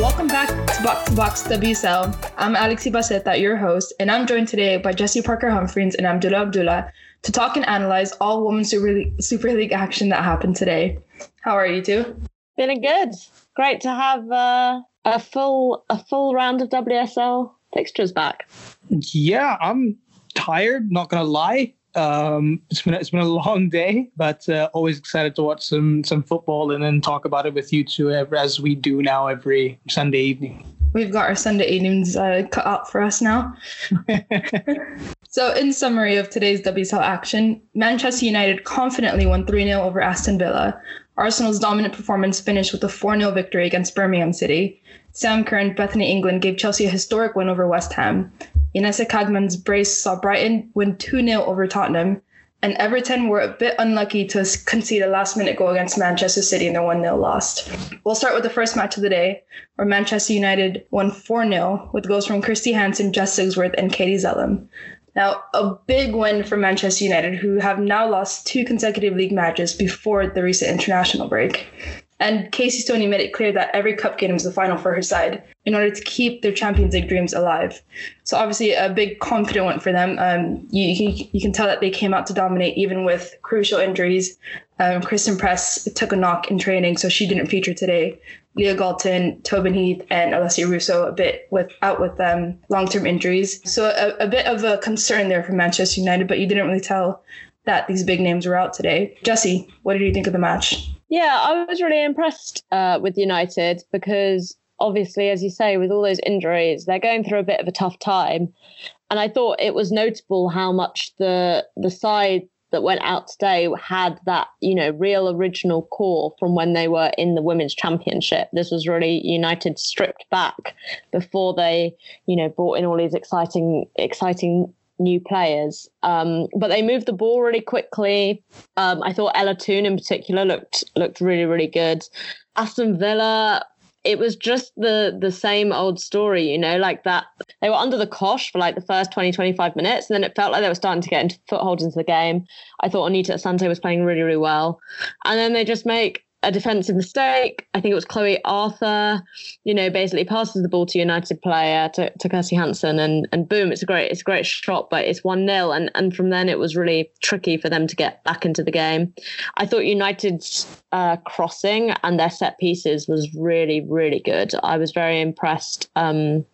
Welcome back to Box to Box WSL. I'm Alexi Baseta, your host, and I'm joined today by Jesse Parker Humphreys and Abdullah Abdullah to talk and analyze all Women's Super League, Super League action that happened today. How are you two? Feeling good. Great to have uh, a full a full round of WSL fixtures back. Yeah, I'm tired. Not gonna lie. Um, it's been it's been a long day, but uh, always excited to watch some some football and then talk about it with you two as we do now every Sunday evening. We've got our Sunday evenings uh, cut out for us now. so, in summary of today's WSL action, Manchester United confidently won 3 0 over Aston Villa. Arsenal's dominant performance finished with a 4 0 victory against Birmingham City. Sam Kerr and Bethany England gave Chelsea a historic win over West Ham. Inessa Kaagman's brace saw Brighton win 2 0 over Tottenham. And Everton were a bit unlucky to concede a last minute goal against Manchester City in their 1 0 loss. We'll start with the first match of the day, where Manchester United won 4 0 with goals from Kirsty Hanson, Jess Sigsworth, and Katie Zelem. Now, a big win for Manchester United, who have now lost two consecutive league matches before the recent international break. And Casey Stoney made it clear that every cup game was the final for her side in order to keep their Champions League dreams alive. So obviously a big confident one for them. Um, you, you, you can tell that they came out to dominate even with crucial injuries. Um, Christen Press took a knock in training, so she didn't feature today. Leah Galton, Tobin Heath, and Alessia Russo a bit with out with um, long-term injuries. So a, a bit of a concern there for Manchester United, but you didn't really tell that these big names were out today. Jesse, what did you think of the match? Yeah, I was really impressed uh, with United because obviously, as you say, with all those injuries, they're going through a bit of a tough time. And I thought it was notable how much the the side that went out today had that you know real original core from when they were in the women's championship this was really united stripped back before they you know brought in all these exciting exciting new players. Um, but they moved the ball really quickly. Um, I thought Ella Toone in particular looked looked really really good. Aston Villa. It was just the the same old story, you know, like that. They were under the cosh for like the first 20, 25 minutes, and then it felt like they were starting to get into footholds into the game. I thought Anita Asante was playing really, really well. And then they just make a defensive mistake. I think it was Chloe Arthur, you know, basically passes the ball to United player to, to Kirsty Hanson and and boom, it's a great it's a great shot, but it's one 0 and and from then it was really tricky for them to get back into the game. I thought United's uh, crossing and their set pieces was really really good. I was very impressed. Um,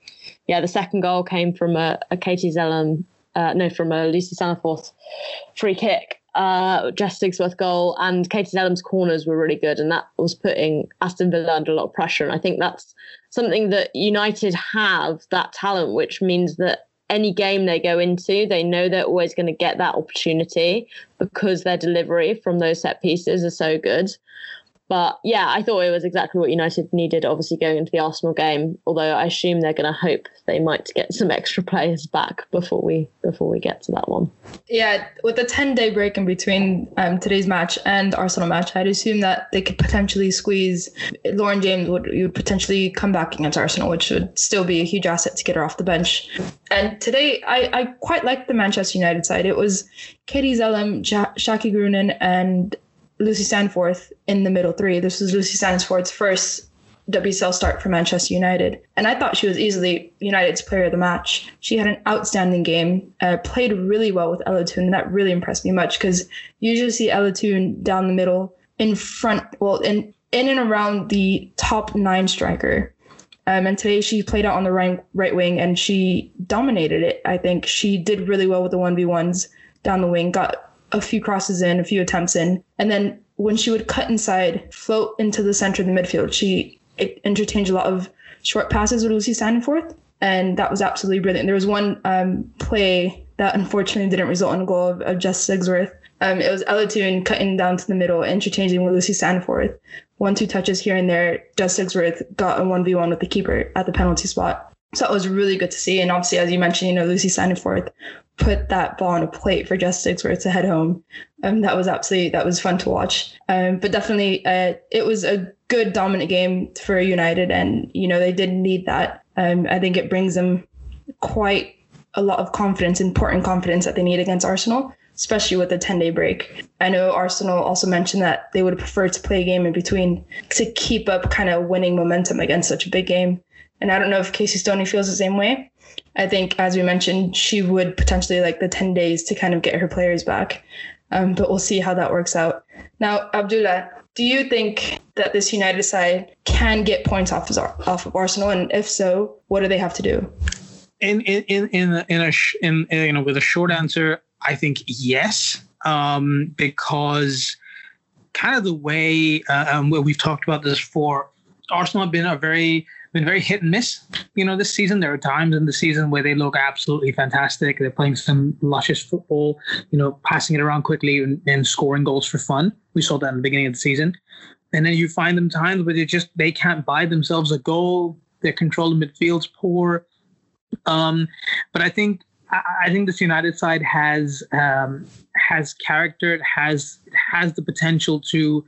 yeah, the second goal came from a, a Katie Zelem, uh, no, from a Lucy Staniforth free kick uh, Jess Sigsworth goal and Katie Zelem's corners were really good, and that was putting Aston Villa under a lot of pressure. And I think that's something that United have that talent, which means that any game they go into, they know they're always going to get that opportunity because their delivery from those set pieces are so good. But yeah, I thought it was exactly what United needed, obviously going into the Arsenal game. Although I assume they're going to hope they might get some extra players back before we before we get to that one. Yeah, with the ten day break in between um, today's match and Arsenal match, I'd assume that they could potentially squeeze Lauren James would would potentially come back against Arsenal, which would still be a huge asset to get her off the bench. And today, I I quite liked the Manchester United side. It was Katie Zelem, ja- Jackie Groenen, and Lucy Staniforth in the middle three. This was Lucy Staniforth's first WSL start for Manchester United. And I thought she was easily United's player of the match. She had an outstanding game, uh, played really well with Ella and That really impressed me much because you usually see Ella Toone down the middle, in front, well, in, in and around the top nine striker. Um, and today she played out on the right, right wing and she dominated it. I think she did really well with the 1v1s down the wing, got a few crosses in, a few attempts in, and then when she would cut inside, float into the center of the midfield, she interchanged a lot of short passes with Lucy Staniforth, and that was absolutely brilliant. There was one um, play that unfortunately didn't result in a goal of, of Jess Sigsworth. Um, it was Ella Toone cutting down to the middle, interchanging with Lucy Staniforth. One, two touches here and there. Jess Sigsworth got a 1v1 with the keeper at the penalty spot. So that was really good to see. And obviously, as you mentioned, you know, Lucy Staniforth put that ball on a plate for Jess Sigsworth to head home. Um, that was absolutely that was fun to watch. Um, but definitely, uh, it was a good dominant game for United, and you know they did need that. Um, I think it brings them quite a lot of confidence, important confidence that they need against Arsenal, especially with the 10 day break. I know Arsenal also mentioned that they would prefer to play a game in between to keep up kind of winning momentum against such a big game. And I don't know if Casey Stoney feels the same way. I think, as we mentioned, she would potentially like the 10 days to kind of get her players back. Um, but we'll see how that works out. Now, Abdullah, do you think that this United side can get points off of, off of Arsenal? And if so, what do they have to do? In in in in in a sh- in, in you know with a short answer, I think yes, um, because kind of the way uh, um, we've talked about this for Arsenal have been a very been very hit and miss. You know, this season there are times in the season where they look absolutely fantastic. They're playing some luscious football. You know, passing it around quickly and, and scoring goals for fun. We saw that in the beginning of the season. And then you find them times where they just they can't buy themselves a goal. Their control in midfield's poor. Um, but I think I think this United side has um, has character. It has has the potential to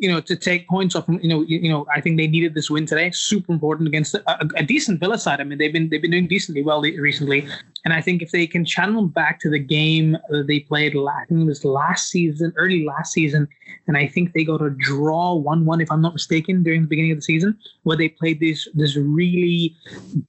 you know, to take points off. You know, you, you know, I think they needed this win today. Super important against a, a, decent Villa side. I mean, they've been they've been doing decently well recently, and I think if they can channel back to the game that they played, I think it was last season, early last season, and I think they got a draw one one, if I'm not mistaken, during the beginning of the season, where they played this this really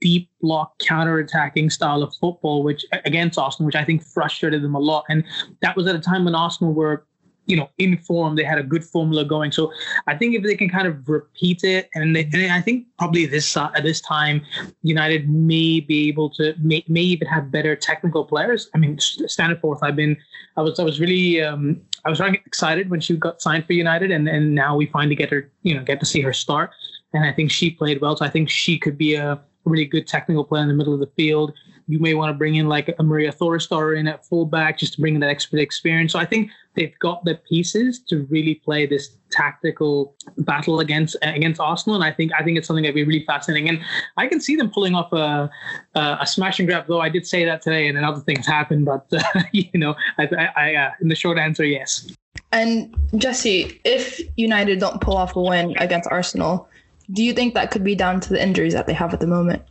deep block counter attacking style of football, which against Arsenal, which I think frustrated them a lot, and that was at a time when Arsenal were you know in form. They had a good formula going. So i think if they can kind of repeat it and, they, and i think probably this uh, at this time united may be able to may, may even have better technical players. I mean Staniforth forth i've been i was i was really um i was really excited when she got signed for united and and now we finally get her you know get to see her start. And i think she played well. So i think she could be a really good technical player in the middle of the field you may want to bring in like a Maria Thorisdottir in at fullback just to bring in that expert experience. So I think they've got the pieces to really play this tactical battle against against Arsenal, and I think I think it's something that'd be really fascinating. And I can see them pulling off a a, a smash and grab. Though I did say that today, and then other things happened. But uh, you know, I, I, I uh, in the short answer, yes. And Jesse, if United don't pull off a win against Arsenal, do you think that could be down to the injuries that they have at the moment?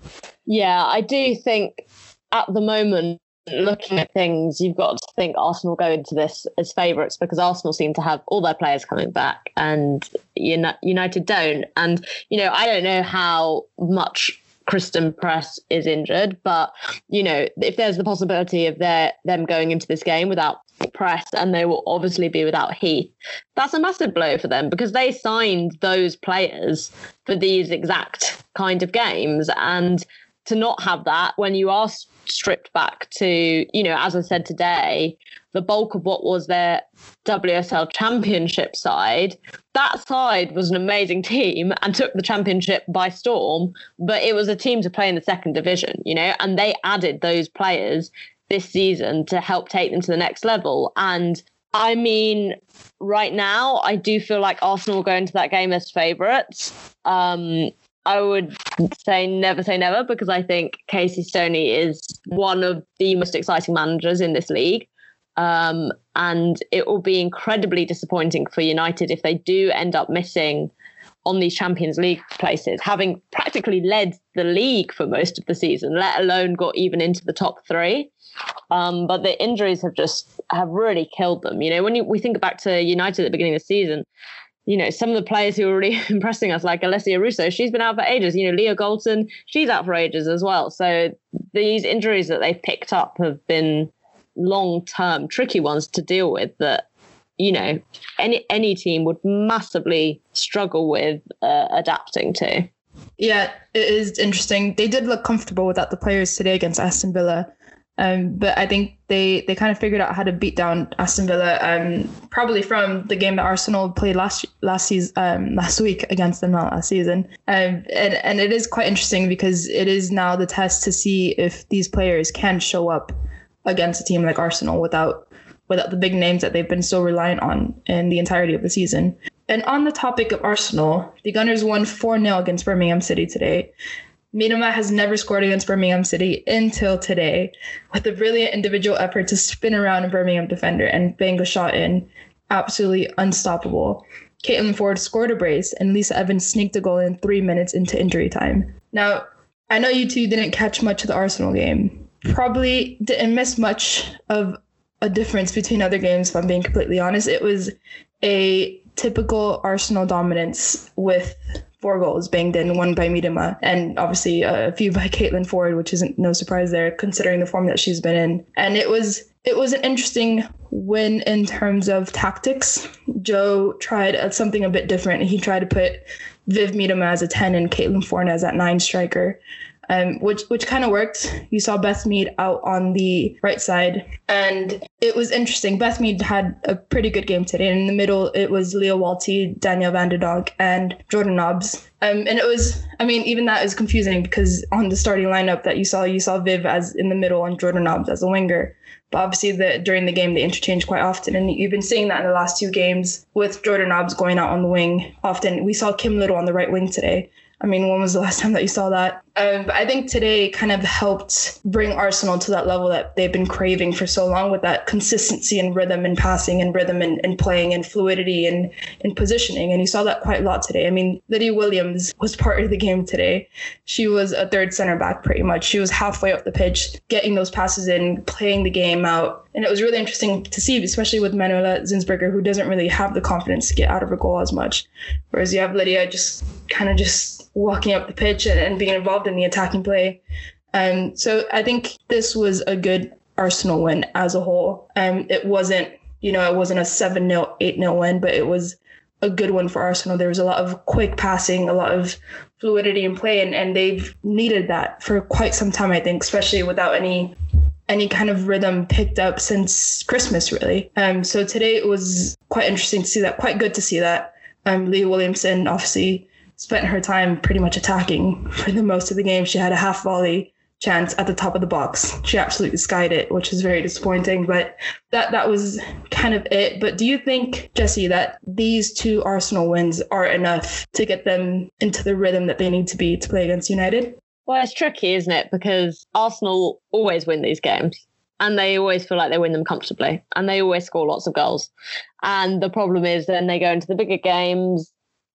Yeah, I do think at the moment looking at things, you've got to think Arsenal go into this as favourites because Arsenal seem to have all their players coming back and United don't. And, you know, I don't know how much Christen Press is injured, but, you know, if there's the possibility of their, them going into this game without Press and they will obviously be without Heath, that's a massive blow for them because they signed those players for these exact kind of games. And to not have that when you are stripped back to, you know, as I said today, the bulk of what was their WSL championship side, that side was an amazing team and took the championship by storm, but it was a team to play in the second division, you know, and they added those players this season to help take them to the next level. And I mean, right now, I do feel like Arsenal will go into that game as favourites. Um, I would say never say never because I think Casey Stoney is one of the most exciting managers in this league. Um, and it will be incredibly disappointing for United if they do end up missing on these Champions League places, having practically led the league for most of the season, let alone got even into the top three. Um, but the injuries have just have really killed them. You know, when you, we think back to United at the beginning of the season, you know, some of the players who are really impressing us, like Alessia Russo, she's been out for ages. You know, Leah Galton, she's out for ages as well. So these injuries that they've picked up have been long term, tricky ones to deal with that, you know, any any team would massively struggle with uh, adapting to. Yeah, it is interesting. They did look comfortable without the players today against Aston Villa. Um, but I think they they kind of figured out how to beat down Aston Villa, um, probably from the game that Arsenal played last last season um, last week against them not last season. Um, and and it is quite interesting because it is now the test to see if these players can show up against a team like Arsenal without without the big names that they've been so reliant on in the entirety of the season. And on the topic of Arsenal, the Gunners won 4 0 against Birmingham City today. Miedema has never scored against Birmingham City until today, with a brilliant individual effort to spin around a Birmingham defender and bang a shot in. Absolutely unstoppable. Caitlin Foord scored a brace, and Lisa Evans sneaked a goal in three minutes into injury time. Now, I know you two didn't catch much of the Arsenal game, probably didn't miss much of a difference between other games, if I'm being completely honest. It was a typical Arsenal dominance with four goals banged in, one by Miedema, and obviously a few by Caitlin Foord, which isn't no surprise there considering the form that she's been in. And it was it was an interesting win in terms of tactics. Joe tried uh, something a bit different. He tried to put Viv Miedema as a 10 and Caitlin Foord as that nine striker um, which which kind of worked. You saw Beth Mead out on the right side, and it was interesting. Beth Mead had a pretty good game today. In the middle, it was Lia Wälti, Danielle van der Donk, and Jordan Nobbs. Um, and it was, I mean, even that is confusing because on the starting lineup that you saw, you saw Viv as in the middle and Jordan Nobbs as a winger. But obviously, the, during the game, they interchange quite often. And you've been seeing that in the last two games with Jordan Nobbs going out on the wing often. We saw Kim Little on the right wing today. I mean, when was the last time that you saw that? Um, but I think today kind of helped bring Arsenal to that level that they've been craving for so long with that consistency and rhythm and passing and rhythm and, and playing and fluidity and, and positioning. And you saw that quite a lot today. I mean, Lydia Williams was part of the game today. She was a third center back pretty much. She was halfway up the pitch, getting those passes in, playing the game out. And it was really interesting to see, especially with Manuela Zinsberger, who doesn't really have the confidence to get out of her goal as much. Whereas you have Lydia just kind of just walking up the pitch and, and being involved in the attacking play. Um, so I think this was a good Arsenal win as a whole. Um, it wasn't, you know, it wasn't a 7 0, 8 0 win, but it was a good one for Arsenal. There was a lot of quick passing, a lot of fluidity in play, and, and they've needed that for quite some time, I think, especially without any any kind of rhythm picked up since Christmas, really. Um, so today it was quite interesting to see that, quite good to see that. Um, Leah Williamson obviously spent her time pretty much attacking for the most of the game. She had a half volley chance at the top of the box. She absolutely skied it, which is very disappointing. But that that was kind of it. But do you think, Jesse, that these two Arsenal wins are enough to get them into the rhythm that they need to be to play against United? Well, it's tricky, isn't it? Because Arsenal always win these games. And they always feel like they win them comfortably. And they always score lots of goals. And the problem is then they go into the bigger games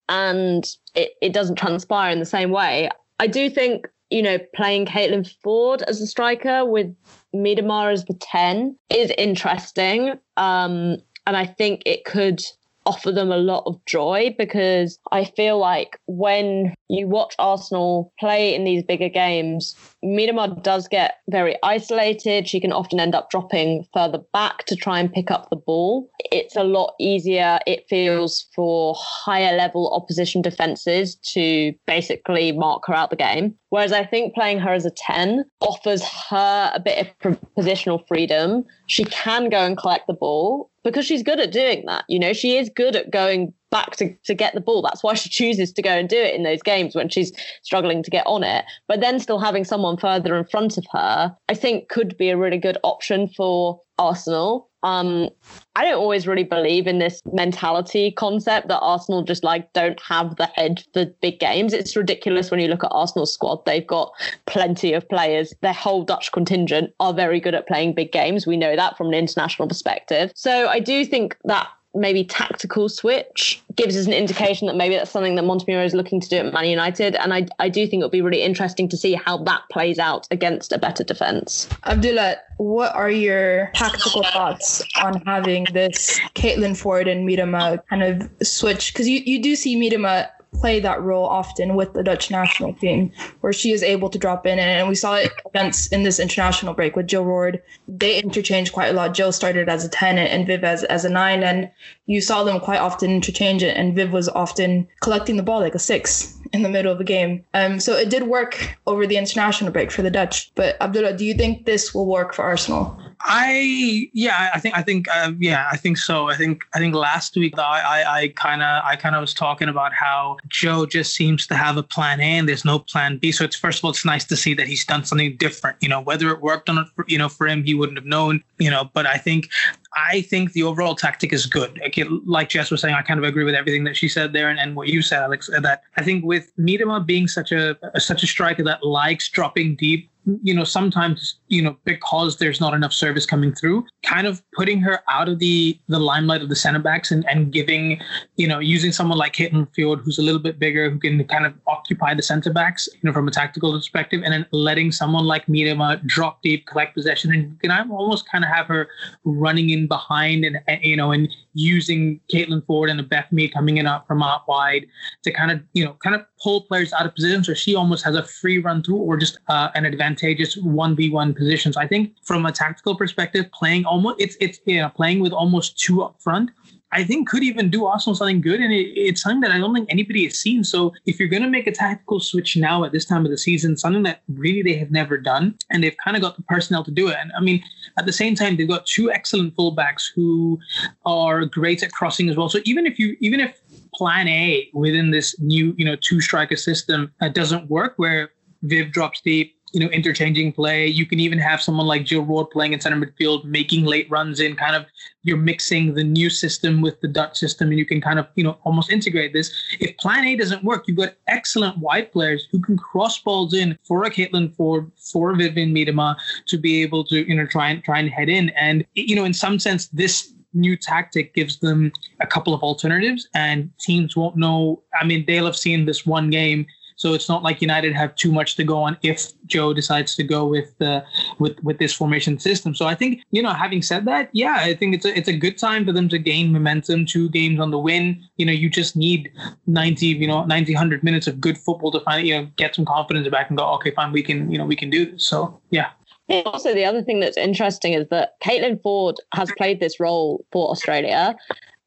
and it, it doesn't transpire in the same way. I do think, you know, playing Caitlin Foord as a striker with Miedema as the 10 is interesting. Um, and I think it could offer them a lot of joy because I feel like when you watch Arsenal play in these bigger games, Miedema does get very isolated. She can often end up dropping further back to try and pick up the ball. It's a lot easier, it feels, for higher level opposition defenses to basically mark her out the game. Whereas I think playing her as a 10 offers her a bit of positional freedom. She can go and collect the ball because she's good at doing that. You know, she is good at going back to, to get the ball. That's why she chooses to go and do it in those games when she's struggling to get on it. But then still having someone further in front of her, I think could be a really good option for Arsenal. Um, I don't always really believe in this mentality concept that Arsenal just like don't have the head for big games. It's ridiculous when you look at Arsenal's squad. They've got plenty of players. Their whole Dutch contingent are very good at playing big games. We know that from an international perspective. So I do think that maybe tactical switch gives us an indication that maybe that's something that Montemurro is looking to do at Man United. And I, I do think it'll be really interesting to see how that plays out against a better defence. Abdullah, what are your tactical thoughts on having this Caitlin Foord and Miedema kind of switch? Because you, you do see Miedema play that role often with the Dutch national team, where she is able to drop in. And we saw it against in this international break with Jill Roord. They interchanged quite a lot. Jill started as a 10 and Viv as, as a 9. And you saw them quite often interchange it. And Viv was often collecting the ball like a six in the middle of the game. Um, so it did work over the international break for the Dutch. But Abdullah, do you think this will work for Arsenal? I yeah, I think I think uh, yeah, I think so. I think I think last week I I kind of I kind of was talking about how Joe just seems to have a plan A and there's no plan B. So it's first of all, it's nice to see that he's done something different. You know, whether it worked on it, for, you know, for him, he wouldn't have known. You know, but I think I think the overall tactic is good. Like Jess was saying, I kind of agree with everything that she said there and, and what you said, Alex. That I think with Miedema being such a such a striker that likes dropping deep you know, sometimes, you know, because there's not enough service coming through, kind of putting her out of the the limelight of the center backs and, and giving, you know, using someone like Caitlin Foord, who's a little bit bigger, who can kind of occupy the center backs, you know, from a tactical perspective, and then letting someone like Miedema drop deep, collect possession, and can I almost kind of have her running in behind and you know, and using Caitlin Foord and Beth Mead coming in up from out wide to kind of, you know, kind of pull players out of position so she almost has a free run through or just uh, an advantageous 1v1 position. So I think from a tactical perspective, playing almost, it's, it's, you know, playing with almost two up front I think could even do Arsenal something good. And it, it's something that I don't think anybody has seen. So if you're going to make a tactical switch now at this time of the season, something that really they have never done, and they've kind of got the personnel to do it. And I mean, at the same time, they've got two excellent fullbacks who are great at crossing as well. So even if you, even if plan A within this new, you know, two striker system uh, doesn't work, where Viv drops deep, you know, interchanging play. You can even have someone like Jill Roord playing in center midfield, making late runs in kind of you're mixing the new system with the Dutch system, and you can kind of, you know, almost integrate this. If plan A doesn't work, you've got excellent wide players who can cross balls in for a Caitlin Foord, for Vivianne Miedema to be able to, you know, try and try and head in. And, you know, in some sense, this new tactic gives them a couple of alternatives and teams won't know. I mean, they'll have seen this one game so it's not like United have too much to go on if Joe decides to go with uh, with with this formation system. So I think you know, having said that, yeah, I think it's a it's a good time for them to gain momentum. Two games on the win. You know, you just need 90, you know, 90, 100 minutes of good football to find you know get some confidence back and go, okay, fine, we can you know we can do this. So yeah. Also, the other thing that's interesting is that Caitlin Foord has played this role for Australia,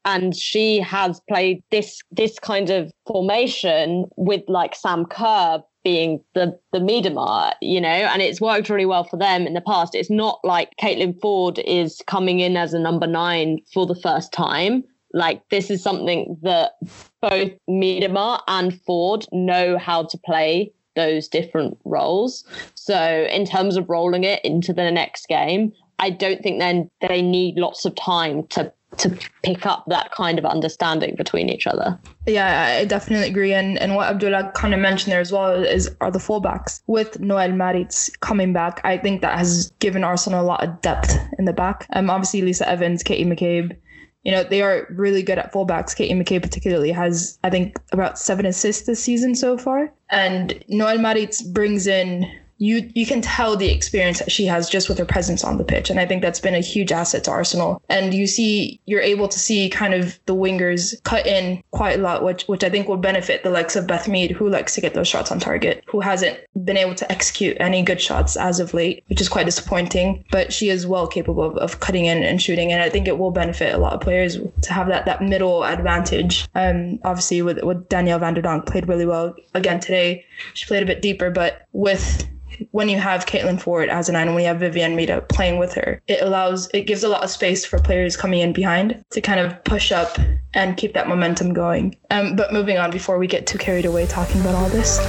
and she has played this this kind of formation with like Sam Kerr being the the Miedema, you know, and it's worked really well for them in the past. It's not like Caitlin Foord is coming in as a number nine for the first time. Like this is something that both Miedema and Foord know how to play those different roles. So in terms of rolling it into the next game, I don't think then they need lots of time to to pick up that kind of understanding between each other. Yeah, I definitely agree. And and what Abdullah kind of mentioned there as well is are the fullbacks. With Noelle Maritz coming back, I think that has given Arsenal a lot of depth in the back. Um, obviously Lisa Evans, Katie McCabe, you know, they are really good at fullbacks. Katie McCabe particularly has, I think, about seven assists this season so far. And Noelle Maritz brings in you you can tell the experience that she has just with her presence on the pitch. And i think that's been a huge asset to arsenal. And you see you're able to see kind of the wingers cut in quite a lot which which i think will benefit the likes of beth mead who likes to get those shots on target who hasn't been able to execute any good shots as of late which is quite disappointing. But she is well capable of, of cutting in and shooting. And i think it will benefit a lot of players to have that that middle advantage. Um obviously with with danielle van der donk played really well again today she played a bit deeper but with when you have Caitlin Foord as a nine and when you have Vivianne Miedema playing with her, it allows it gives a lot of space for players coming in behind to kind of push up and keep that momentum going. Um, but moving on before we get too carried away talking about all this.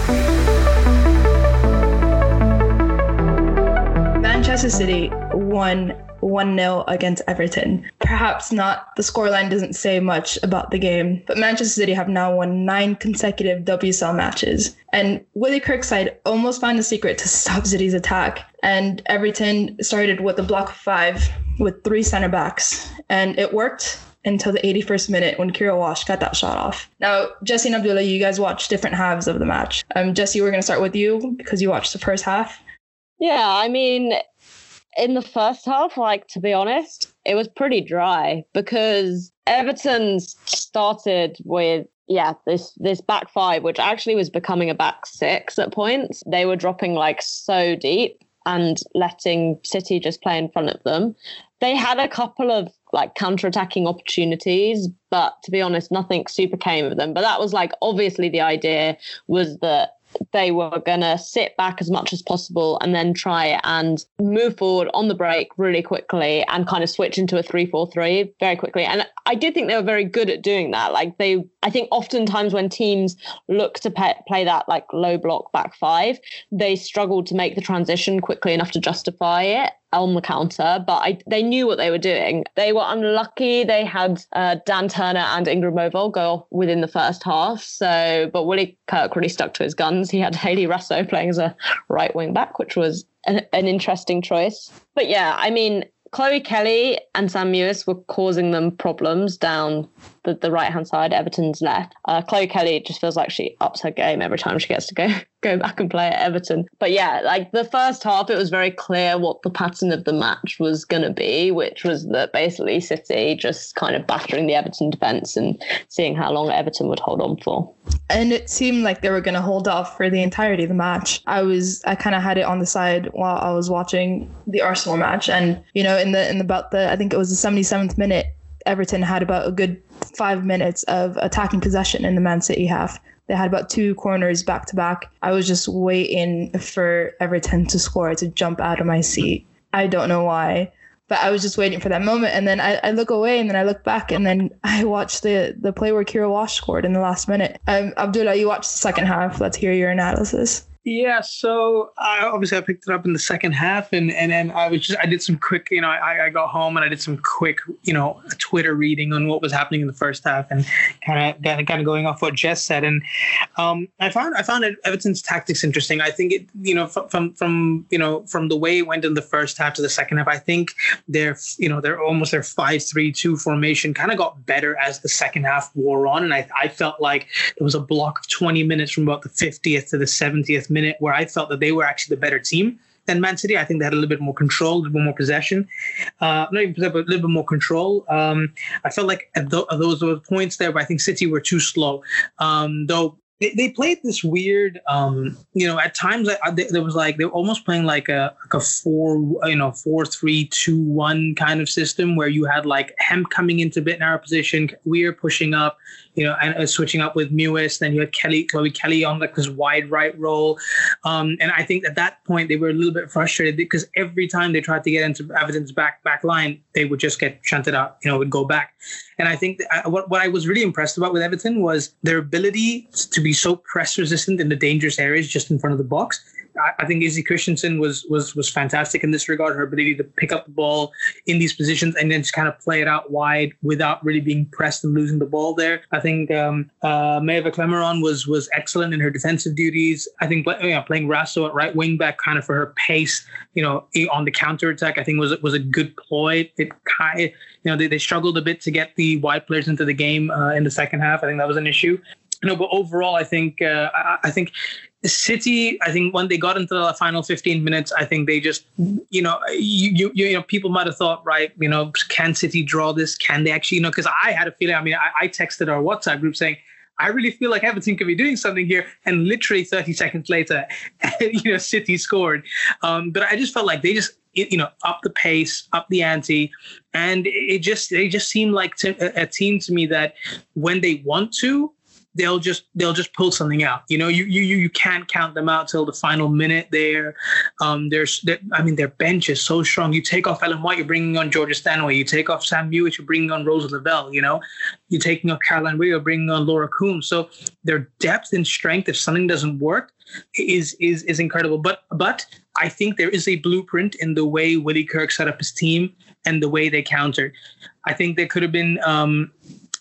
Manchester City won 1 0 against Everton. Perhaps not, the scoreline doesn't say much about the game, but Manchester City have now won nine consecutive WSL matches. And Willie Kirkside almost found the secret to stop City's attack. And Everton started with a block of five with three center backs, and it worked until the 81st minute when Keira Walsh got that shot off. Now, Jesse and Abdullah, you guys watched different halves of the match. Um, Jesse, we're going to start with you because you watched the first half. Yeah, I mean, in the first half, like to be honest, it was pretty dry because Everton started with yeah, this this back five, which actually was becoming a back six at points. They were dropping like so deep and letting City just play in front of them. They had a couple of like counter-attacking opportunities, but to be honest, nothing super came of them. But that was like obviously the idea was that they were going to sit back as much as possible and then try and move forward on the break really quickly and kind of switch into a 3-4-3 very quickly. And i did think they were very good at doing that. Like they i think oftentimes when teams look to pe- play that like low block back five they struggle to make the transition quickly enough to justify it on the counter, but I, they knew what they were doing. They were unlucky. They had uh, Dan Turner and Ingrid Moe Wold go within the first half. So, but Willie Kirk really stuck to his guns. He had Hayley Raso playing as a right wing back, which was an, an interesting choice. But yeah, I mean, Chloe Kelly and Sam Mewis were causing them problems down the, the right hand side, Everton's left. Uh, Chloe Kelly just feels like she ups her game every time she gets to go go back and play at Everton. But yeah, like the first half, it was very clear what the pattern of the match was going to be, which was that basically City just kind of battering the Everton defence and seeing how long Everton would hold on for. And it seemed like they were going to hold off for the entirety of the match. I was, I kind of had it on the side while I was watching the Arsenal match, and you know, in the in about the, I think it was the 77th minute, Everton had about a good five minutes of attacking possession in the Man City half. They had about two corners back to back. I was just waiting for Everton to score to jump out of my seat. I don't know why, but I was just waiting for that moment. And then I, I look away and then I look back and then I watch the, the play where Keira Walsh scored in the last minute. Um, Abdullah, you watched the second half. Let's hear your analysis. Yeah, so I, obviously I picked it up in the second half, and and then I was just I did some quick, you know, I, I got home and I did some quick, you know, Twitter reading on what was happening in the first half, and kind of kind of going off what Jess said, and um, I found I found Everton's tactics interesting. I think it, you know, from, from from you know from the way it went in the first half to the second half, I think their you know their almost their five three two formation kind of got better as the second half wore on, and I I felt like there was a block of twenty minutes from about the fiftieth to the seventieth minute where I felt that they were actually the better team than Man City. I think they had a little bit more control, a little bit more possession, uh, not even possession, but a little bit more control. Um, I felt like at, at those, those points there, but I think City were too slow. Um, though they, they played this weird, um, you know, at times there was like they were almost playing like a like a four, you know, four three two one kind of system where you had like Hemp coming into a bit narrow position, Weir pushing up, you know, and uh, switching up with Mewis. Then you had Kelly, Chloe Kelly on like this wide right role, um, and I think at that point they were a little bit frustrated because every time they tried to get into Everton's back back line, they would just get shunted out, you know, would go back. And I think I, what what I was really impressed about with Everton was their ability to be so press resistant in the dangerous areas just in front of the box. I, think Izzy Christiansen was was was fantastic in this regard. Her ability to pick up the ball in these positions and then just kind of play it out wide without really being pressed and losing the ball there. I think um, uh, Maéva Clemaron was was excellent in her defensive duties. I think you know, playing Raso at right wing back kind of for her pace, you know, on the counter attack, I think was was a good ploy. It kind you know they, they struggled a bit to get the wide players into the game uh, in the second half. I think that was an issue. No, but overall, I think uh, I, think City, I think when they got into the final 15 minutes, I think they just, you know, you, you, you know, people might have thought, right, you know, can City draw this? Can they actually, you know, because I had a feeling, I mean, I, I texted our WhatsApp group saying, I really feel like Everton could be doing something here. And literally 30 seconds later, you know, City scored. Um, but I just felt like they just, you know, up the pace, up the ante, and it just they just seemed like to, a team to me that when they want to, they'll just they'll just pull something out. You know, you you you can't count them out till the final minute. There, um, there's I mean their bench is so strong. You take off Ellen White, you're bringing on Georgia Stanway. You take off Sam Mewis, you're bringing on Rose Lavelle. You know, you're taking off Caroline Weir, you're bringing on Laura Coombs. So their depth and strength, if something doesn't work, is is is incredible. But but I think there is a blueprint in the way Willie Kirk set up his team and the way they countered. I think there could have been um,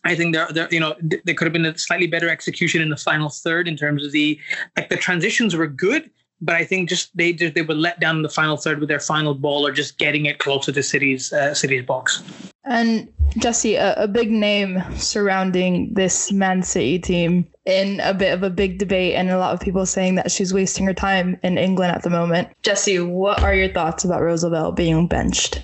I think there, there, you know, there could have been a slightly better execution in the final third in terms of the, like the transitions were good, but I think just they just they were let down in the final third with their final ball or just getting it closer to City's uh, City's box. And Jesse, a, a, big name surrounding this Man City team in a bit of a big debate, and a lot of people saying that she's wasting her time in England at the moment. Jesse, what are your thoughts about Rose Lavelle being benched?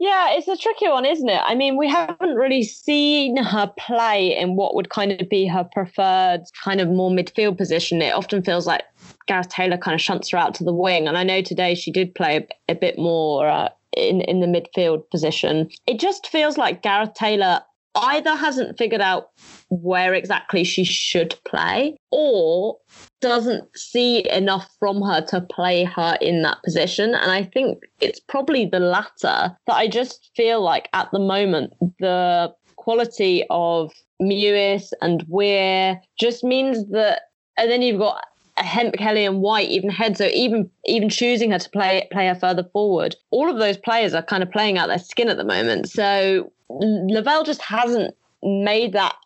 Yeah, it's a tricky one, isn't it? I mean, we haven't really seen her play in what would kind of be her preferred kind of more midfield position. It often feels like Gareth Taylor kind of shunts her out to the wing. And I know today she did play a, bit more uh, in, in the midfield position. It just feels like Gareth Taylor either hasn't figured out where exactly she should play or doesn't see enough from her to play her in that position. And I think it's probably the latter that I just feel like at the moment, the quality of Mewis and Weir just means that, and then you've got Hemp Kelly and White, even Hedzo, even even choosing her to play play her further forward. All of those players are kind of playing out their skin at the moment. So Lavelle just hasn't made that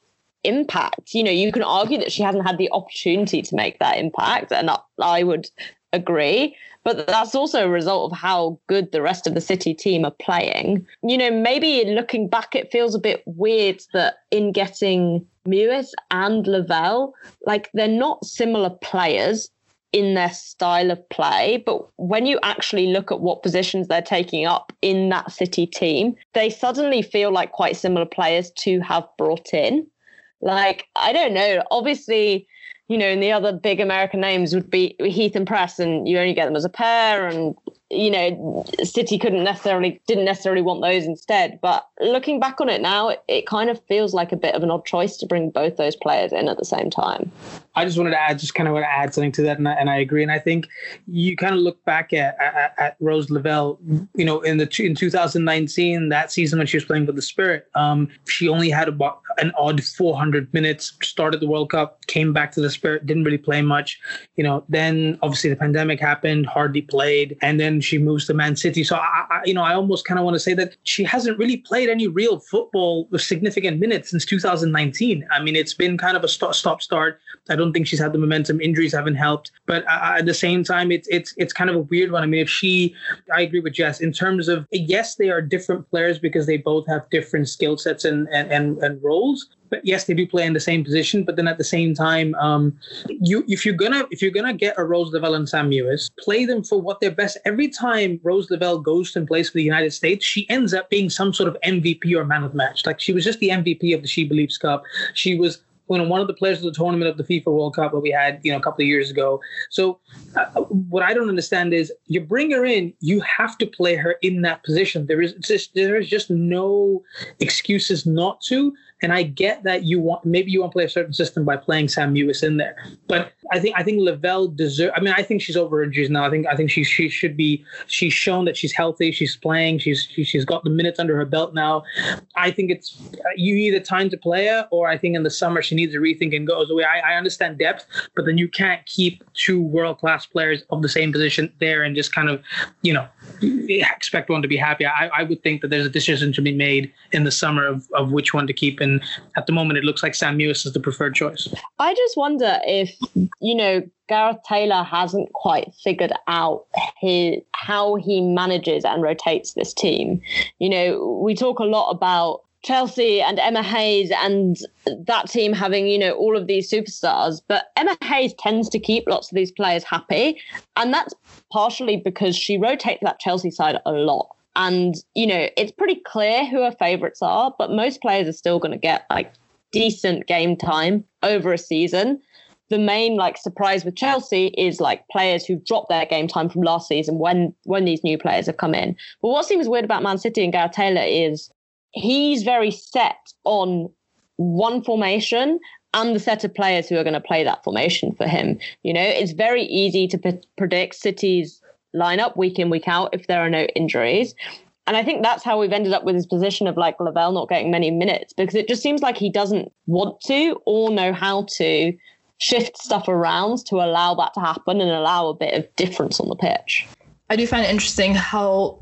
impact. You know, you can argue that she hasn't had the opportunity to make that impact, and I would agree. But that's also a result of how good the rest of the City team are playing. You know, maybe looking back, it feels a bit weird that in getting Mewis and Lavelle, like they're not similar players in their style of play. But when you actually look at what positions they're taking up in that City team, they suddenly feel like quite similar players to have brought in. Like, I don't know. Obviously, you know, and the other big American names would be Heath and Press, and you only get them as a pair, and you know, City couldn't necessarily didn't necessarily want those instead. But looking back on it now, it, it, kind of feels like a bit of an odd choice to bring both those players in at the same time. I just wanted to add, just kind of want to add something to that, and I, and I agree. And I think you kind of look back at, at, at Rose Lavelle, you know, in the in 2019, that season when she was playing for the Spirit, um, she only had about an odd 400 minutes. Started the World Cup, came back to the Spirit, didn't really play much. You know, then obviously the pandemic happened, hardly played, and then she moves to Man City. So I, I you know, I almost kind of want to say that she hasn't really played any real football with significant minutes since 2019. I mean, it's been kind of a stop start. I don't think she's had the momentum. Injuries haven't helped, but uh, at the same time, it's it's it's kind of a weird one. I mean, if she, I agree with Jess in terms of yes, they are different players because they both have different skill sets and and and, and roles but yes, they do play in the same position. But then at the same time, um, you if you're gonna if you're gonna get a Rose Lavelle and Sam Mewis, play them for what they're best. Every time Rose Lavelle goes and plays for the United States, she ends up being some sort of MVP or man of the match. Like she was just the MVP of the She Believes Cup. She was you know, one of the players of the tournament of the FIFA World Cup that we had, you know, a couple of years ago. So, uh, what I don't understand is you bring her in, you have to play her in that position. There is just there is just no excuses not to. And I get that you want maybe you want to play a certain system by playing Sam Mewis in there, but I think I think Lavelle deserve. I mean, I think she's over injuries now. I think I think she she should be. She's shown that she's healthy. She's playing. She's she, she's got the minutes under her belt now. I think it's you either time to play her, or I think in the summer she needs a rethink and goes away. I, I understand depth, but then you can't keep two world class players of the same position there and just kind of you know expect one to be happy. I, I would think that there's a decision to be made in the summer of, of which one to keep. And at the moment, it looks like Sam Mewis is the preferred choice. I just wonder if, you know, Gareth Taylor hasn't quite figured out his, how he manages and rotates this team. You know, we talk a lot about Chelsea and Emma Hayes and that team having, you know, all of these superstars. But Emma Hayes tends to keep lots of these players happy. And that's partially because she rotates that Chelsea side a lot. And, you know, it's pretty clear who her favourites are, but most players are still going to get like decent game time over a season. The main like surprise with Chelsea is like players who've dropped their game time from last season when when these new players have come in. But what seems weird about Man City and Gareth Taylor is he's very set on one formation and the set of players who are going to play that formation for him. You know, it's very easy to p- predict City's lineup week in, week out if there are no injuries. And I think that's how we've ended up with his position of like Lavelle not getting many minutes because it just seems like he doesn't want to or know how to shift stuff around to allow that to happen and allow a bit of difference on the pitch. I do find it interesting how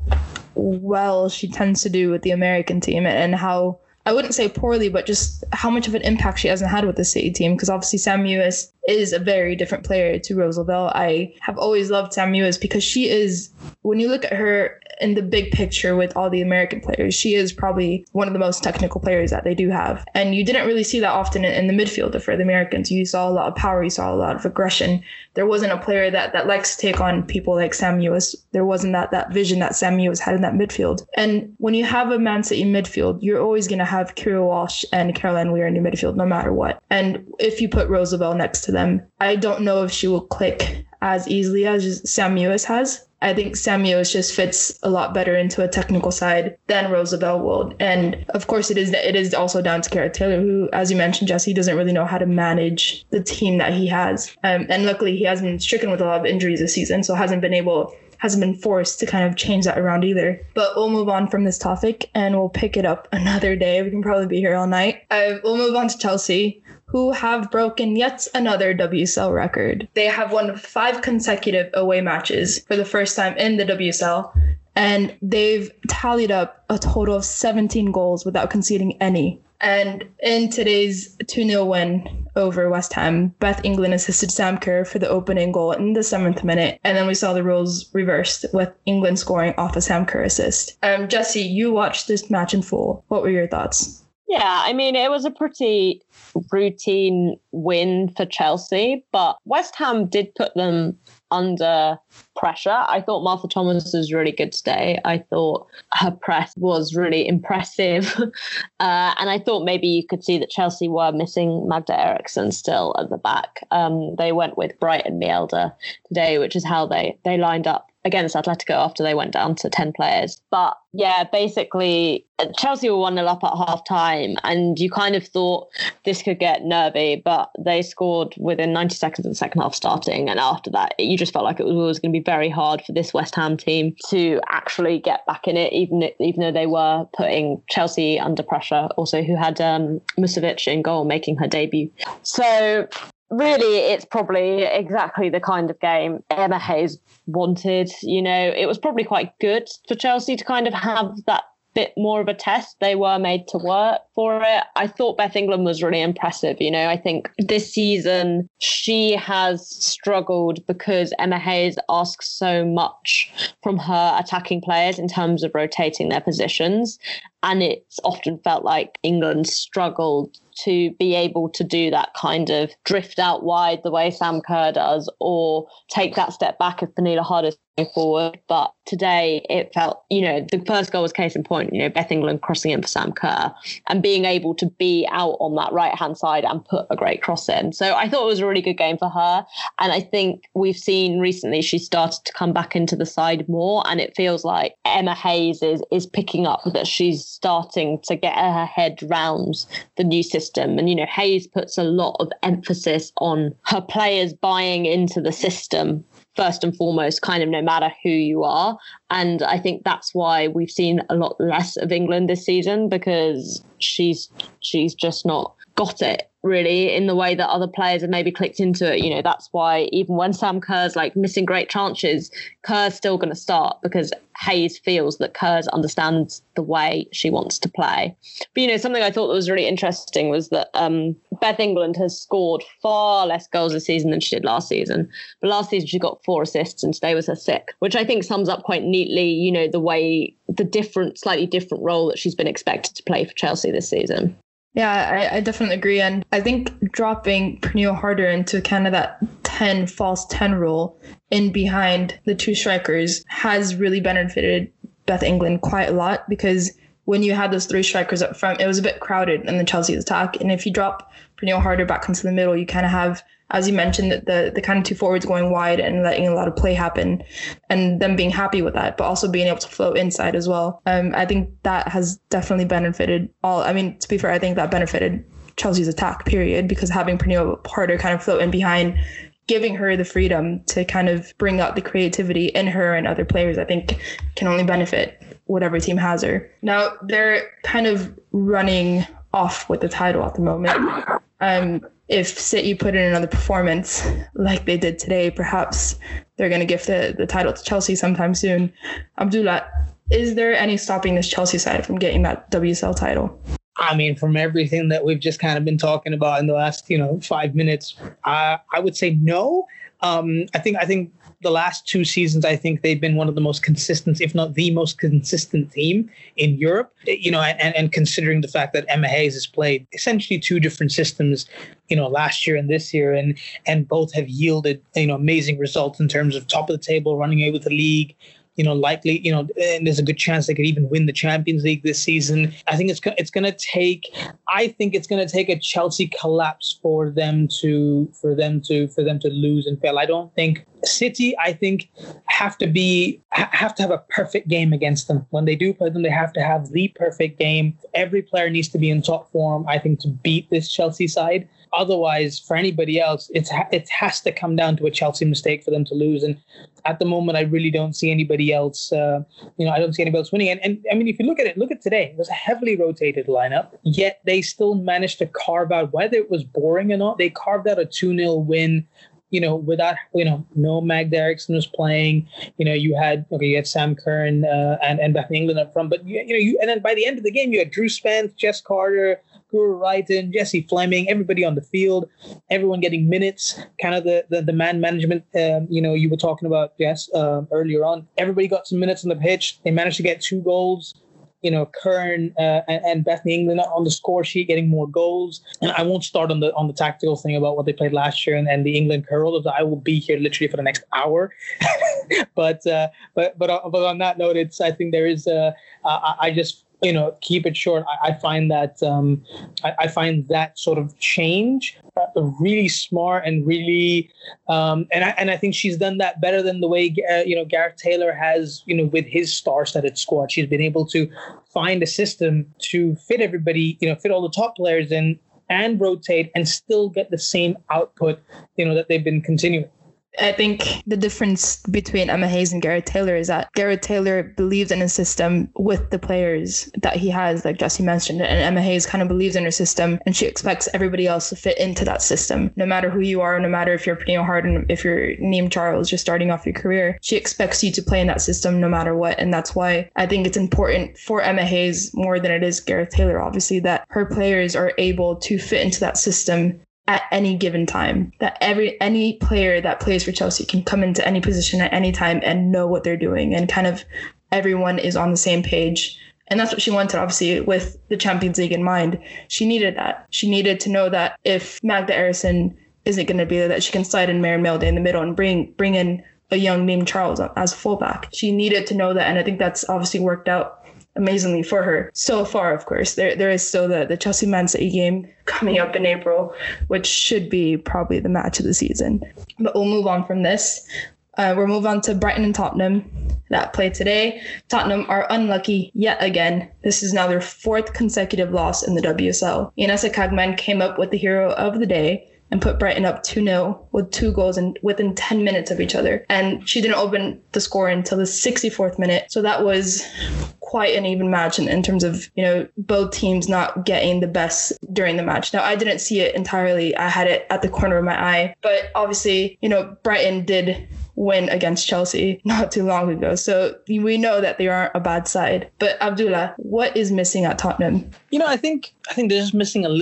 well she tends to do with the American team and how I wouldn't say poorly, but just how much of an impact she hasn't had with the City team. Because obviously Sam Mewis is a very different player to Rose Lavelle. I have always loved Sam Mewis because she is, when you look at her in the big picture with all the American players, she is probably one of the most technical players that they do have. And you didn't really see that often in, the midfield for the Americans. You saw a lot of power, you saw a lot of aggression. There wasn't a player that, that likes to take on people like Sam Mewis. There wasn't that, that vision that Sam Mewis had in that midfield. And when you have a Man City midfield, you're always going to have Keira Walsh and Caroline Weir in your midfield, no matter what. And if you put Rose Lavelle next to them, I don't know if she will click as easily as Sam Mewis has. I think Sam Mewis just fits a lot better into a technical side than Rose Lavelle would. And of course, it is it is also down to Gareth Taylor, who, as you mentioned, Jesse, doesn't really know how to manage the team that he has. Um, and luckily, he has been stricken with a lot of injuries this season, so hasn't been able hasn't been forced to kind of change that around either. But we'll move on from this topic and we'll pick it up another day. We can probably be here all night. Uh, we'll move on to Chelsea who have broken yet another WSL record. They have won five consecutive away matches for the first time in the WSL, and they've tallied up a total of 17 goals without conceding any. And in today's 2 0 win over West Ham, Beth England assisted Sam Kerr for the opening goal in the seventh minute. And then we saw the roles reversed with England scoring off a Sam Kerr assist. Um, Jesse, you watched this match in full. What were your thoughts? Yeah, I mean, it was a pretty routine win for Chelsea, but West Ham did put them under pressure. I thought Martha Thomas was really good today. I thought her press was really impressive. uh, and I thought maybe you could see that Chelsea were missing Magda Eriksson still at the back. Um, they went with Bright and Mjelde today, which is how they, they lined up against Atletico after they went down to 10 players. But yeah, basically, Chelsea were 1 0 up at half time, and you kind of thought this could get nervy, but they scored within 90 seconds of the second half starting. And after that, you just felt like it was always going to be very hard for this West Ham team to actually get back in it, even, even though they were putting Chelsea under pressure, also, who had um, Musovic in goal making her debut. So really it's probably exactly the kind of game Emma Hayes wanted. You know, it was probably quite good for Chelsea to kind of have that bit more of a test. They were made to work for it. I thought Beth England was really impressive. You know, I think this season she has struggled because Emma Hayes asks so much from her attacking players in terms of rotating their positions. And it's often felt like England struggled to be able to do that kind of drift out wide the way Sam Kerr does, or take that step back if Pernille Harder going forward. But today it felt, you know, the first goal was case in point, you know, Beth England crossing in for Sam Kerr and being able to be out on that right hand side and put a great cross in. So I thought it was a really good game for her. And I think we've seen recently she started to come back into the side more. And it feels like Emma Hayes is, is picking up that she's starting to get her head round the new system. And, you know, Hayes puts a lot of emphasis on her players buying into the system first and foremost, kind of no matter who you are. And I think that's why we've seen a lot less of England this season because she's she's just not got it really in the way that other players have maybe clicked into it. You know, that's why even when Sam Kerr's like missing great chances, Kerr's still going to start because Hayes feels that Kerr's understands the way she wants to play. But, you know, something I thought that was really interesting was that um, Beth England has scored far less goals this season than she did last season. But last season she got four assists and today was her sixth, which I think sums up quite neatly, you know, the way, the different, slightly different role that she's been expected to play for Chelsea this season. Yeah, I, I, definitely agree. And I think dropping Pernille Harder into kind of that 10 false 10 role in behind the two strikers has really benefited Beth England quite a lot because when you had those three strikers up front, it was a bit crowded in the Chelsea's attack. And if you drop Pernille Harder back into the middle, you kind of have as you mentioned, the the kind of two forwards going wide and letting a lot of play happen, and them being happy with that, but also being able to flow inside as well. Um, I think that has definitely benefited all. I mean, to be fair, I think that benefited Chelsea's attack, period, because having Pernille Harder kind of float in behind giving her the freedom to kind of bring out the creativity in her and other players, I think can only benefit whatever team has her. Now they're kind of running off with the title at the moment. Um, if City put in another performance like they did today, perhaps they're going to give the, the title to Chelsea sometime soon. Abdullah, is there any stopping this Chelsea side from getting that WSL title? I mean, from everything that we've just kind of been talking about in the last, you know, five minutes, uh, I would say no. Um, I think I think the last two seasons, I think they've been one of the most consistent, if not the most consistent team in Europe. Eh, you know, and, and considering the fact that Emma Hayes has played essentially two different systems, you know, last year and this year, and and both have yielded you know amazing results in terms of top of the table, running away with the league, you know, likely, you know, and there's a good chance they could even win the Champions League this season. I think it's it's going to take. I think it's going to take a Chelsea collapse for them to for them to for them to lose and fail. I don't think City. I think have to be have to have a perfect game against them. When they do play them, they have to have the perfect game. Every player needs to be in top form, I think, to beat this Chelsea side. Otherwise, for anybody else, it's it has to come down to a Chelsea mistake for them to lose. And at the moment, I really don't see anybody else. Uh, you know, I don't see anybody else winning. And, and I mean, if you look at it, look at today. Was a heavily rotated lineup, yet they still managed to carve out, whether it was boring or not, they carved out a 2 0 win you know, without you know, no Magda Eriksson was playing. You know, you had okay, you had Sam Kerr uh, and and Bethany England up front, but you, you know, you and then by the end of the game, you had Drew Spence, Jess Carter, Guro Reiten, Jessie Fleming, everybody on the field, everyone getting minutes. Kind of the the, the man management. Um, you know, you were talking about Jess uh, earlier on. Everybody got some minutes on the pitch. They managed to get two goals you know Kerr uh, and, Bethany England on the score sheet, getting more goals. And I won't start on the on the tactical thing about what they played last year and, and the England Kerr. I will be here literally for the next hour. but uh, but but uh, but on that note, it's I think there is uh, I, I just you know keep it short. I, I find that um, I, I, find that sort of change really smart and really um, and I and I think she's done that better than the way uh, you know Gareth Taylor has you know with his star-studded squad. She's been able to find a system to fit everybody, you know, fit all the top players in and rotate and still get the same output, you know, that they've been continuing. I think the difference between Emma Hayes and Gareth Taylor is that Gareth Taylor believes in a system with the players that he has, like Jesse mentioned, and Emma Hayes kind of believes in her system and she expects everybody else to fit into that system. No matter who you are, no matter if you're Pernille Harder, if you're Niamh Charles, just starting off your career, she expects you to play in that system no matter what. And that's why I think it's important for Emma Hayes more than it is Gareth Taylor, obviously, that her players are able to fit into that system at any given time that every any player that plays for Chelsea can come into any position at any time and know what they're doing and kind of everyone is on the same page. And that's what she wanted obviously with the Champions League in mind. She needed that. She needed to know that if Magda Eriksson isn't going to be there that she can slide in Maren Mjelde in the middle and bring bring in a young Niamh Charles as fullback. She needed to know that and I think that's obviously worked out amazingly for her. So far, of course, there there is still the, the Chelsea Man City game coming up in April, which should be probably the match of the season. But we'll move on from this. Uh, we'll move on to Brighton and Tottenham that play today. Tottenham are unlucky yet again. This is now their fourth consecutive loss in the WSL. Inessa Kaagman came up with the hero of the day and put Brighton up 2 0 with two goals in, within 10 minutes of each other. And she didn't open the score until the 64th minute. So that was quite an even match in, in terms of, you know, both teams not getting the best during the match. Now, I didn't see it entirely. I had it at the corner of my eye. But obviously, you know, Brighton did win against Chelsea not too long ago. So we know that they aren't a bad side. But Abdullah, what is missing at Tottenham? You know, I think I think they're just missing a,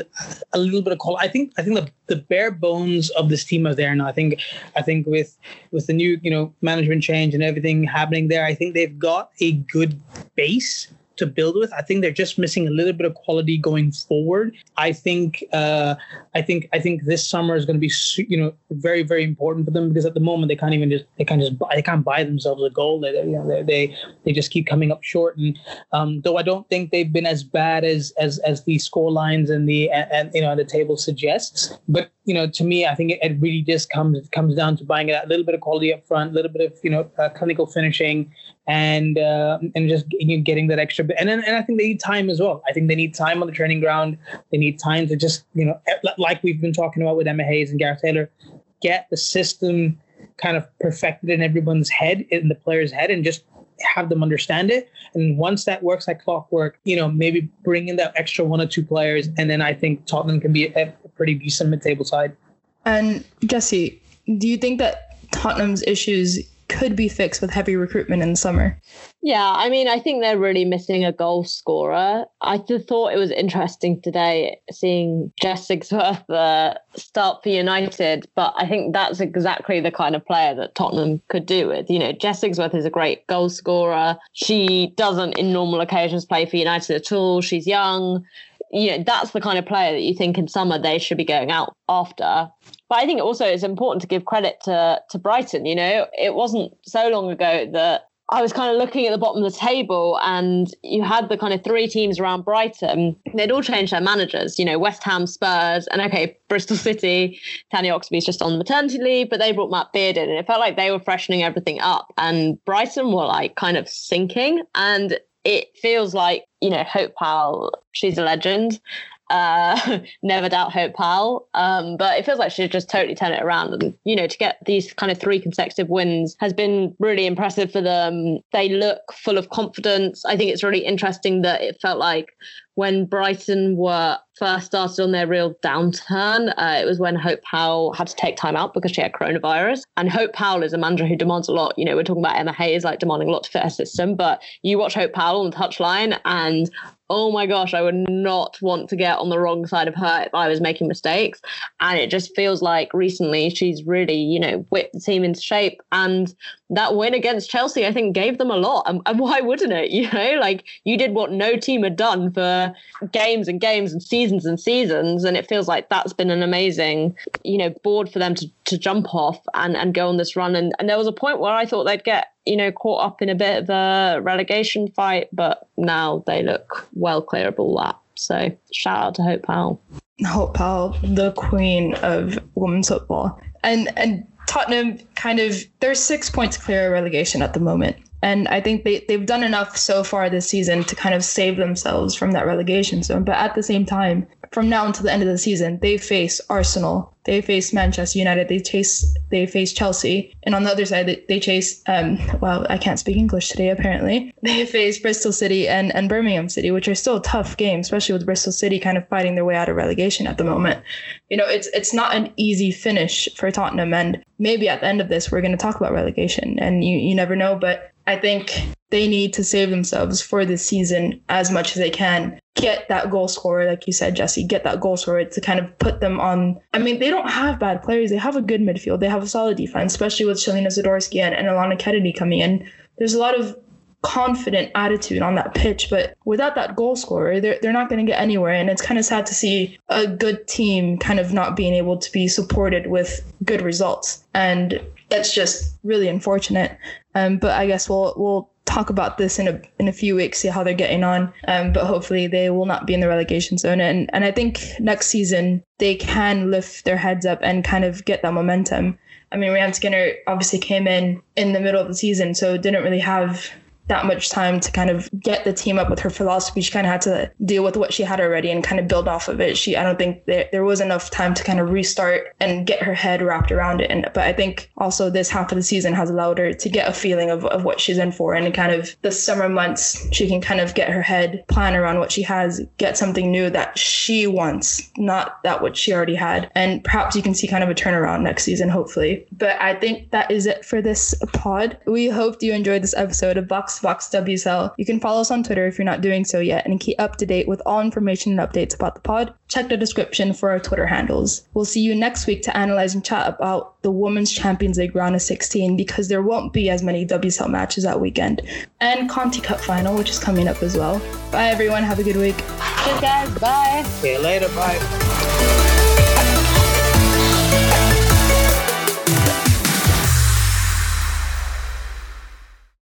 a little bit of call. I think I think the, the bare bones of this team are there now. I think I think with with the new you know management change and everything happening there, I think they've got a good base to build with. I think they're just missing a little bit of quality going forward. I think uh, I think I think this summer is going to be you know very very important for them because at the moment they can't even just they can't just buy, they can't buy themselves a goal. They you know they they, they just keep coming up short. And um, though I don't think they've been as bad as as as the score lines and the and, and you know the table suggests, but you know to me I think it, it really just comes comes down to buying a little bit of quality up front, a little bit of you know uh, clinical finishing, and uh, and just getting that extra bit. And then, and I think they need time as well. I think they need time on the training ground. They need time to just you know, like we've been talking about with Emma Hayes and Gareth Taylor, get the system kind of perfected in everyone's head, in the player's head, and just have them understand it. And once that works like clockwork, you know, maybe bring in that extra one or two players, and then I think Tottenham can be a, a pretty decent mid-table side. And Jesse, do you think that Tottenham's issues could be fixed with heavy recruitment in the summer. Yeah, I mean, I think they're really missing a goal scorer. I thought it was interesting today seeing Jess Sigsworth uh, start for United, but I think that's exactly the kind of player that Tottenham could do with. You know, Jess Sigsworth is a great goal scorer. She doesn't, in normal occasions, play for United at all. She's young you know that's the kind of player that you think in summer they should be going out after but I think also it's important to give credit to to Brighton. You know, it wasn't so long ago that I was kind of looking at the bottom of the table, and you had the kind of three teams around Brighton. They'd all changed their managers, you know, West Ham, Spurs, and okay, Bristol City. Tanya Oxtoby's just on maternity leave, but they brought Matt Beard in, and it felt like they were freshening everything up. And Brighton were like kind of sinking, and it feels like you know Hope Powell, she's a legend. Uh, never doubt Hope Powell. Um, but it feels like she's just totally turned it around. And, you know, to get these kind of three consecutive wins has been really impressive for them. They look full of confidence. I think it's really interesting that it felt like when Brighton were first started on their real downturn, uh, it was when Hope Powell had to take time out because she had coronavirus. And Hope Powell is a manager who demands a lot. You know, we're talking about Emma Hayes like demanding a lot to fit her system, but you watch Hope Powell on the touchline and oh my gosh, I would not want to get on the wrong side of her if I was making mistakes. And it just feels like recently she's really, you know, whipped the team into shape. And that win against Chelsea, I think, gave them a lot. And, and why wouldn't it? You know, like you did what no team had done for games and games and seasons and seasons. And it feels like that's been an amazing, you know, board for them to, to jump off and, and go on this run. And, and there was a point where I thought they'd get you know, caught up in a bit of a relegation fight, but now they look well clear of all that. So shout out to Hope Powell. Hope Powell, the queen of women's football. And and Tottenham kind of they're six points clear of relegation at the moment. And I think they, they've done enough so far this season to kind of save themselves from that relegation zone. But at the same time, from now until the end of the season, they face Arsenal, they face Manchester United, they chase they face Chelsea, and on the other side they, they chase um well I can't speak English today apparently. They face Bristol City and, and Birmingham City, which are still tough games, especially with Bristol City kind of fighting their way out of relegation at the moment. You know, it's it's not an easy finish for Tottenham, and maybe at the end of this we're going to talk about relegation, and you you never know, but I think they need to save themselves for this season as much as they can. Get that goal scorer, like you said, Jesse, get that goal scorer to kind of put them on. I mean, they don't have bad players. They have a good midfield. They have a solid defense, especially with Shelina Zadorsky and, and Alana Kennedy coming in. There's a lot of confident attitude on that pitch, but without that goal scorer, they're, they're not going to get anywhere. And it's kind of sad to see a good team kind of not being able to be supported with good results. And it's just really unfortunate. Um, but I guess we'll we'll talk about this in a in a few weeks, see how they're getting on. Um, but hopefully they will not be in the relegation zone. And and I think next season they can lift their heads up and kind of get that momentum. I mean, Rehanne Skinner obviously came in in the middle of the season, so didn't really have that much time to kind of get the team up with her philosophy. She kind of had to deal with what she had already and kind of build off of it. She, I don't think there, there was enough time to kind of restart and get her head wrapped around it. And but I think also this half of the season has allowed her to get a feeling of, of what she's in for. And kind of the summer months, she can kind of get her head plan around what she has, get something new that she wants, not that what she already had. And perhaps you can see kind of a turnaround next season, hopefully. But I think that is it for this pod. We hope you enjoyed this episode of Box Vox WSL. You can follow us on Twitter if you're not doing so yet and keep up to date with all information and updates about the pod. Check the description for our Twitter handles. We'll see you next week to analyze and chat about the Women's Champions League round of 16 because there won't be as many WSL matches that weekend. And Conti Cup final, which is coming up as well. Bye everyone, have a good week. Cheers guys, bye. See you later, bye.